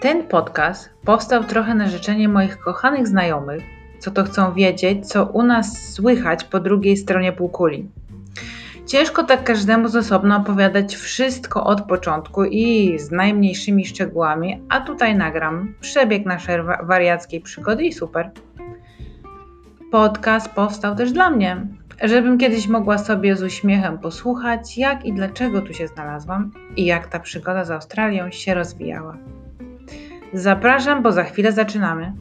Ten podcast powstał trochę na życzenie moich kochanych znajomych, co to chcą wiedzieć, co u nas słychać po drugiej stronie półkuli. Ciężko tak każdemu z osobna opowiadać wszystko od początku i z najmniejszymi szczegółami, a tutaj nagram przebieg naszej wariackiej przygody i super. Podcast powstał też dla mnie, żebym kiedyś mogła sobie z uśmiechem posłuchać, jak i dlaczego tu się znalazłam i jak ta przygoda z Australią się rozwijała. Zapraszam, bo za chwilę zaczynamy.